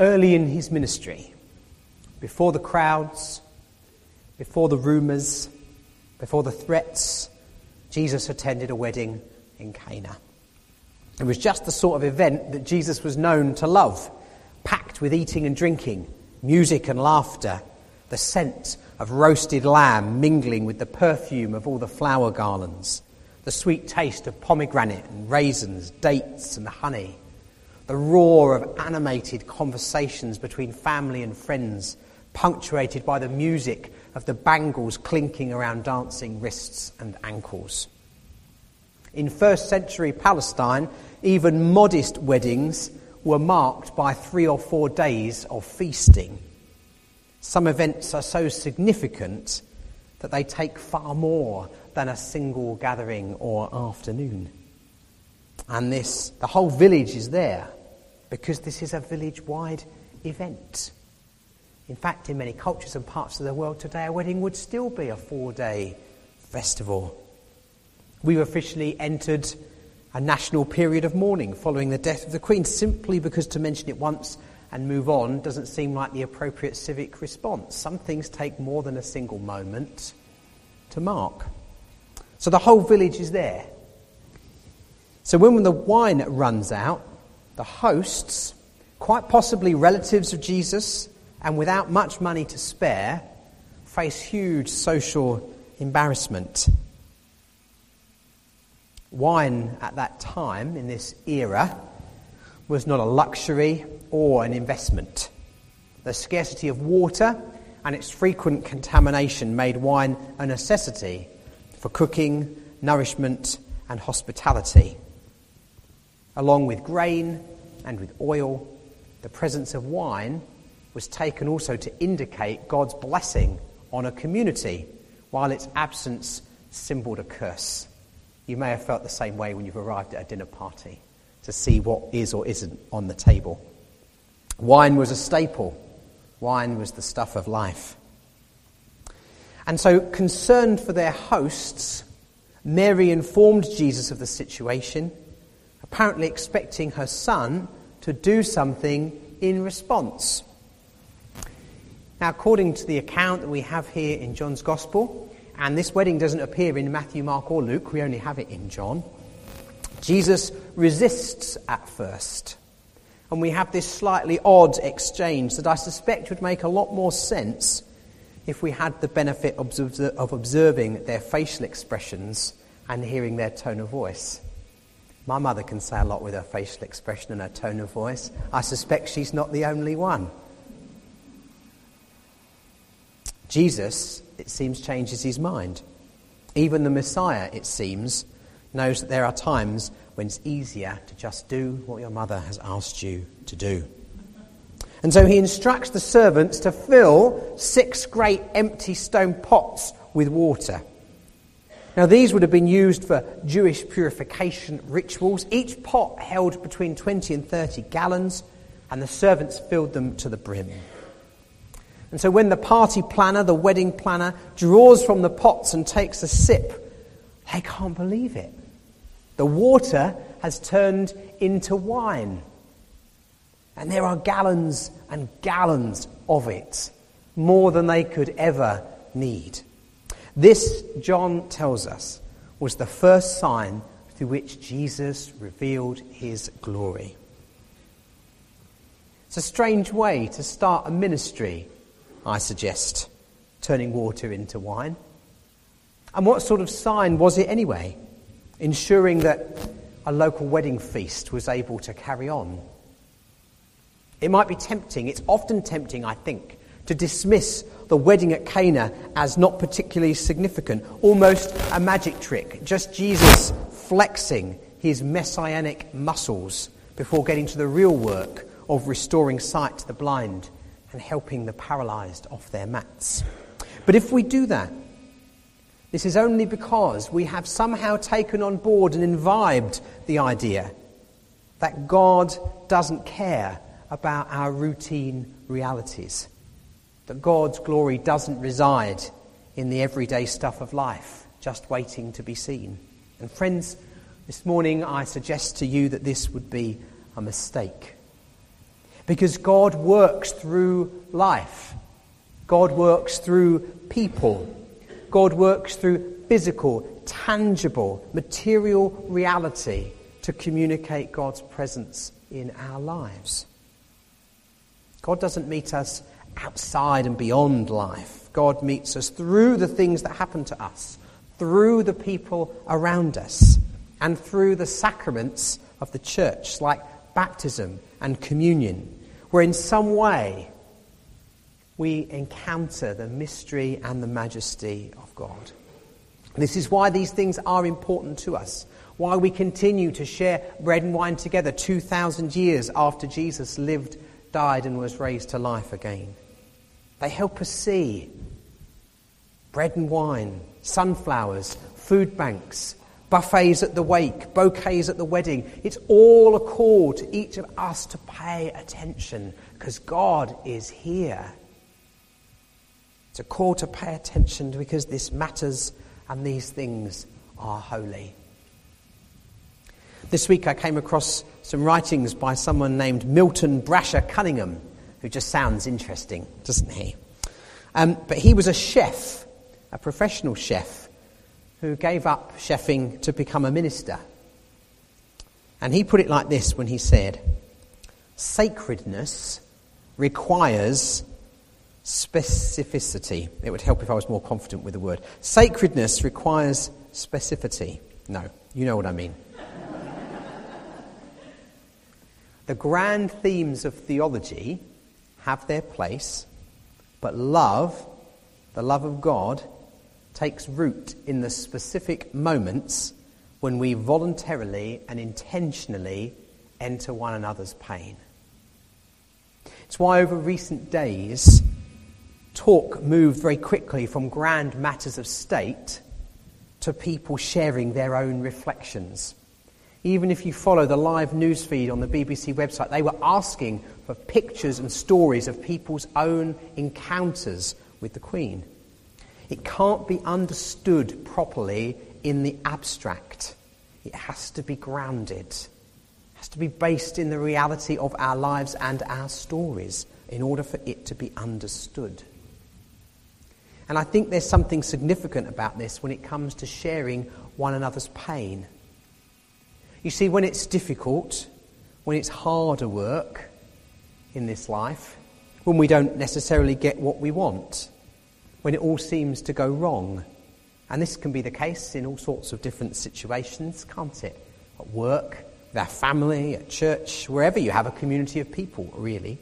Early in his ministry, before the crowds, before the rumours, before the threats, Jesus attended a wedding in Cana. It was just the sort of event that Jesus was known to love, packed with eating and drinking, music and laughter, the scent of roasted lamb mingling with the perfume of all the flower garlands, the sweet taste of pomegranate and raisins, dates and honey, the roar of animated conversations between family and friends, punctuated by the music of the bangles clinking around dancing wrists and ankles. In first century Palestine, even modest weddings were marked by three or four days of feasting. Some events are so significant that they take far more than a single gathering or afternoon. And this, the whole village is there because this is a village wide event. In fact, in many cultures and parts of the world today, a wedding would still be a four day festival. We've officially entered a national period of mourning following the death of the Queen, simply because to mention it once and move on doesn't seem like the appropriate civic response. Some things take more than a single moment to mark. So the whole village is there. So when the wine runs out, the hosts, quite possibly relatives of Jesus, and without much money to spare, face huge social embarrassment. Wine at that time, in this era, was not a luxury or an investment. The scarcity of water and its frequent contamination made wine a necessity for cooking, nourishment, and hospitality. Along with grain and with oil, the presence of wine was taken also to indicate God's blessing on a community, while its absence symboled a curse. You may have felt the same way when you've arrived at a dinner party to see what is or isn't on the table. Wine was a staple, wine was the stuff of life. And so, concerned for their hosts, Mary informed Jesus of the situation, apparently expecting her son to do something in response. Now, according to the account that we have here in John's Gospel, and this wedding doesn't appear in Matthew, Mark, or Luke, we only have it in John, Jesus resists at first. And we have this slightly odd exchange that I suspect would make a lot more sense if we had the benefit of observing their facial expressions and hearing their tone of voice. My mother can say a lot with her facial expression and her tone of voice. I suspect she's not the only one. Jesus, it seems, changes his mind. Even the Messiah, it seems, knows that there are times when it's easier to just do what your mother has asked you to do. And so he instructs the servants to fill six great empty stone pots with water. Now, these would have been used for Jewish purification rituals. Each pot held between 20 and 30 gallons, and the servants filled them to the brim. And so when the party planner, the wedding planner, draws from the pots and takes a sip, they can't believe it. The water has turned into wine. And there are gallons and gallons of it, more than they could ever need. This, John tells us, was the first sign through which Jesus revealed his glory. It's a strange way to start a ministry I suggest, turning water into wine. And what sort of sign was it anyway? Ensuring that a local wedding feast was able to carry on. It might be tempting, it's often tempting, I think, to dismiss the wedding at Cana as not particularly significant, almost a magic trick, just Jesus flexing his messianic muscles before getting to the real work of restoring sight to the blind and helping the paralyzed off their mats. But if we do that, this is only because we have somehow taken on board and imbibed the idea that God doesn't care about our routine realities, that God's glory doesn't reside in the everyday stuff of life, just waiting to be seen. And friends, this morning I suggest to you that this would be a mistake. Because God works through life. God works through people. God works through physical, tangible, material reality to communicate God's presence in our lives. God doesn't meet us outside and beyond life. God meets us through the things that happen to us, through the people around us, and through the sacraments of the church, like baptism and communion, where in some way we encounter the mystery and the majesty of God. This is why these things are important to us, why we continue to share bread and wine together 2,000 years after Jesus lived, died, and was raised to life again. They help us see bread and wine, sunflowers, food banks, buffets at the wake, bouquets at the wedding. It's all a call to each of us to pay attention because God is here. It's a call to pay attention because this matters and these things are holy. This week I came across some writings by someone named Milton Brasher Cunningham, who just sounds interesting, doesn't he? Um, but he was a chef, a professional chef, who gave up chefing to become a minister. And he put it like this when he said, Sacredness requires specificity. It would help if I was more confident with the word. Sacredness requires specificity. No, you know what I mean. The grand themes of theology have their place, but love, the love of God, takes root in the specific moments when we voluntarily and intentionally enter one another's pain. It's why over recent days, talk moved very quickly from grand matters of state to people sharing their own reflections. Even if you follow the live news feed on the BBC website, they were asking for pictures and stories of people's own encounters with the Queen. It can't be understood properly in the abstract. It has to be grounded. It has to be based in the reality of our lives and our stories in order for it to be understood. And I think there's something significant about this when it comes to sharing one another's pain. You see, when it's difficult, when it's harder work in this life, when we don't necessarily get what we want, when it all seems to go wrong, and this can be the case in all sorts of different situations, can't it? At work, with our family, at church, wherever you have a community of people, really.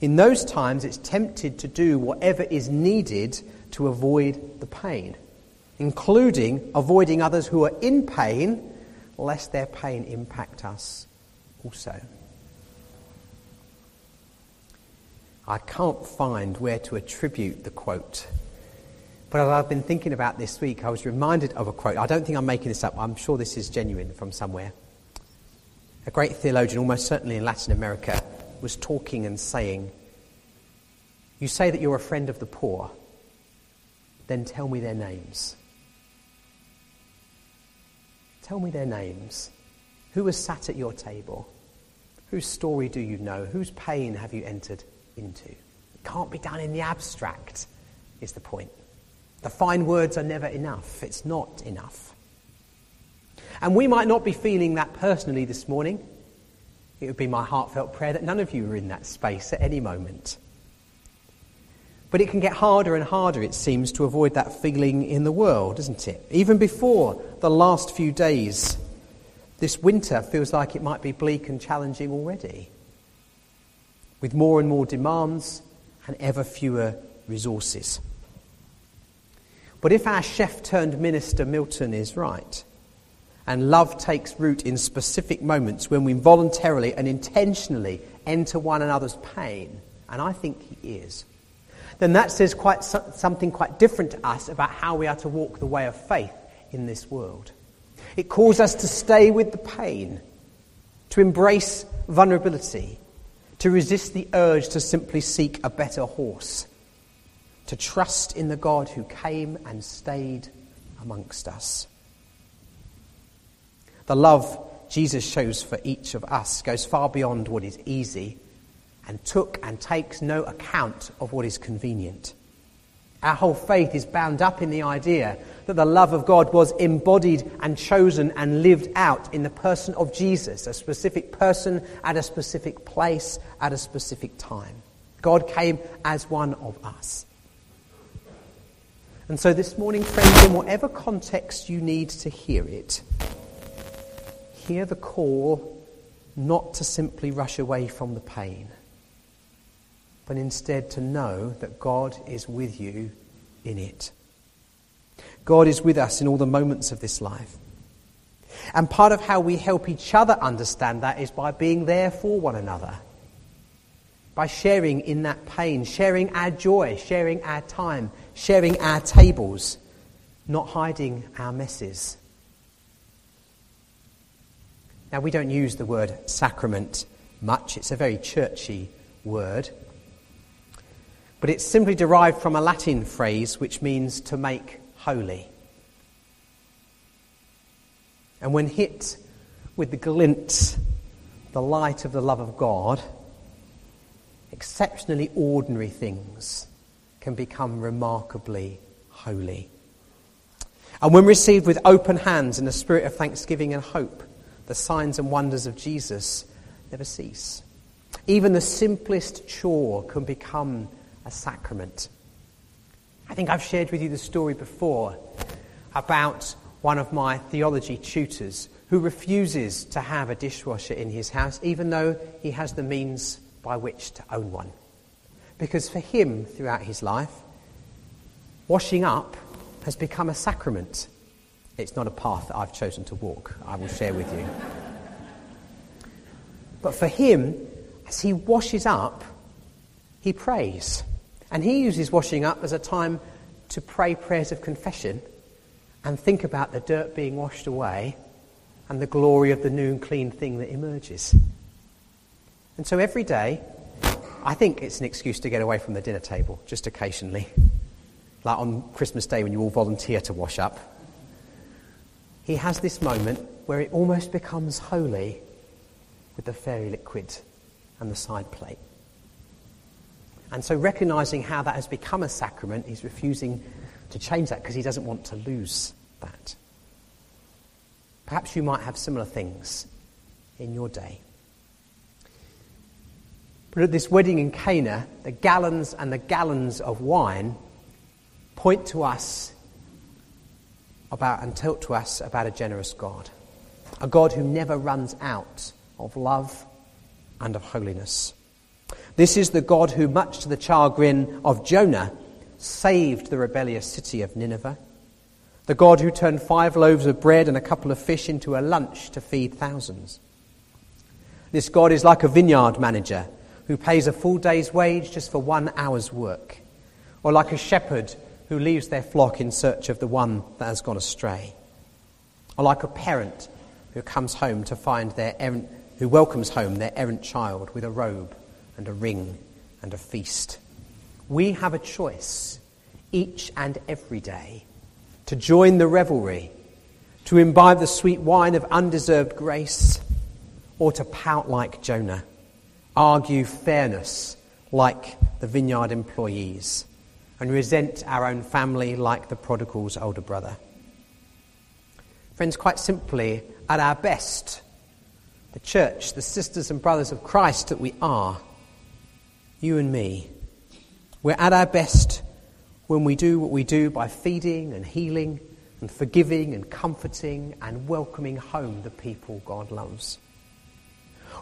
In those times, it's tempted to do whatever is needed to avoid the pain, including avoiding others who are in pain, lest their pain impact us also. I can't find where to attribute the quote. But as I've been thinking about this week, I was reminded of a quote. I don't think I'm making this up. I'm sure this is genuine from somewhere. A great theologian, almost certainly in Latin America, was talking and saying, You say that you're a friend of the poor, then tell me their names. Tell me their names. Who was sat at your table? Whose story do you know? Whose pain have you entered into? It can't be done in the abstract, is the point. The fine words are never enough. It's not enough. And we might not be feeling that personally this morning. It would be my heartfelt prayer that none of you are in that space at any moment. But it can get harder and harder, it seems, to avoid that feeling in the world, doesn't it? Even before the last few days, this winter feels like it might be bleak and challenging already, with more and more demands and ever fewer resources. But if our chef turned minister Milton is right, and love takes root in specific moments when we voluntarily and intentionally enter one another's pain, and I think he is, then that says quite something quite different to us about how we are to walk the way of faith in this world. It calls us to stay with the pain, to embrace vulnerability, to resist the urge to simply seek a better horse, to trust in the God who came and stayed amongst us. The love Jesus shows for each of us goes far beyond what is easy and took and takes no account of what is convenient. Our whole faith is bound up in the idea that the love of God was embodied and chosen and lived out in the person of Jesus, a specific person at a specific place at a specific time. God came as one of us. And so this morning, friends, in whatever context you need to hear it, hear the call not to simply rush away from the pain, but instead to know that God is with you in it. God is with us in all the moments of this life. And part of how we help each other understand that is by being there for one another, by sharing in that pain, sharing our joy, sharing our time, sharing our tables, not hiding our messes. Now, we don't use the word sacrament much, it's a very churchy word. But it's simply derived from a Latin phrase which means to make holy. And when hit with the glint, the light of the love of God, exceptionally ordinary things can become remarkably holy. And when received with open hands in a spirit of thanksgiving and hope, the signs and wonders of Jesus never cease. Even the simplest chore can become a sacrament. I think I've shared with you the story before about one of my theology tutors who refuses to have a dishwasher in his house, even though he has the means by which to own one. Because for him, throughout his life, washing up has become a sacrament. It's not a path that I've chosen to walk, I will share with you. But for him, as he washes up, he prays. And he uses washing up as a time to pray prayers of confession and think about the dirt being washed away and the glory of the new and clean thing that emerges. And so every day, I think it's an excuse to get away from the dinner table, just occasionally. Like on Christmas Day when you all volunteer to wash up. He has this moment where it almost becomes holy with the fairy liquid and the side plate. And so, recognizing how that has become a sacrament, he's refusing to change that because he doesn't want to lose that. Perhaps you might have similar things in your day. But at this wedding in Cana, the gallons and the gallons of wine point to us about and tell to us about a generous God. A God who never runs out of love and of holiness. This is the God who, much to the chagrin of Jonah, saved the rebellious city of Nineveh. The God who turned five loaves of bread and a couple of fish into a lunch to feed thousands. This God is like a vineyard manager who pays a full day's wage just for one hour's work, or like a shepherd who leaves their flock in search of the one that has gone astray, or like a parent who comes home to find their errant, who welcomes home their errant child with a robe and a ring and a feast. We have a choice each and every day to join the revelry, to imbibe the sweet wine of undeserved grace, or to pout like Jonah, argue fairness like the vineyard employees, and resent our own family like the prodigal's older brother. Friends, quite simply, at our best, the church, the sisters and brothers of Christ that we are, you and me. We're at our best when we do what we do by feeding and healing and forgiving and comforting and welcoming home the people God loves.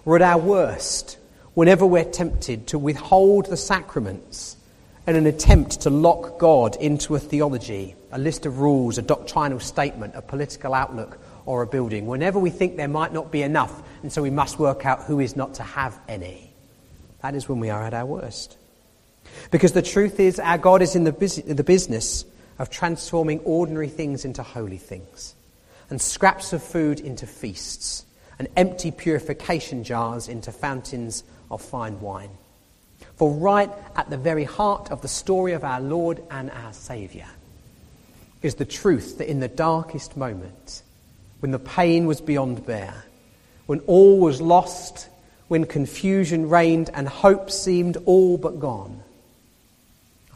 We're at our worst whenever we're tempted to withhold the sacraments in an attempt to lock God into a theology, a list of rules, a doctrinal statement, a political outlook, or a building. Whenever we think there might not be enough, and so we must work out who is not to have any. That is when we are at our worst. Because the truth is, our God is in the, bus- the business of transforming ordinary things into holy things, and scraps of food into feasts, and empty purification jars into fountains of fine wine. For right at the very heart of the story of our Lord and our Saviour is the truth that in the darkest moment, when the pain was beyond bear, when all was lost when confusion reigned and hope seemed all but gone,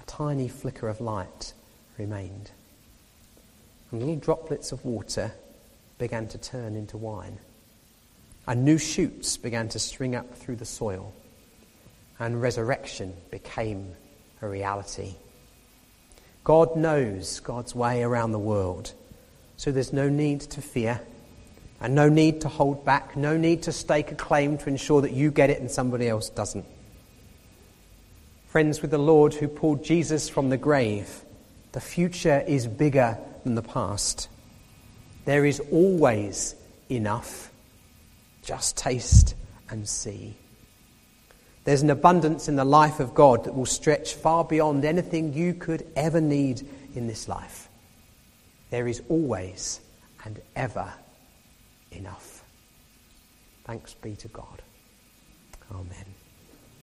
a tiny flicker of light remained. And little droplets of water began to turn into wine. And new shoots began to spring up through the soil. And resurrection became a reality. God knows God's way around the world. So there's no need to fear and no need to hold back, no need to stake a claim to ensure that you get it and somebody else doesn't. Friends with the Lord who pulled Jesus from the grave, the future is bigger than the past. There is always enough. Just taste and see. There's an abundance in the life of God that will stretch far beyond anything you could ever need in this life. There is always and ever enough. Thanks be to God. Amen.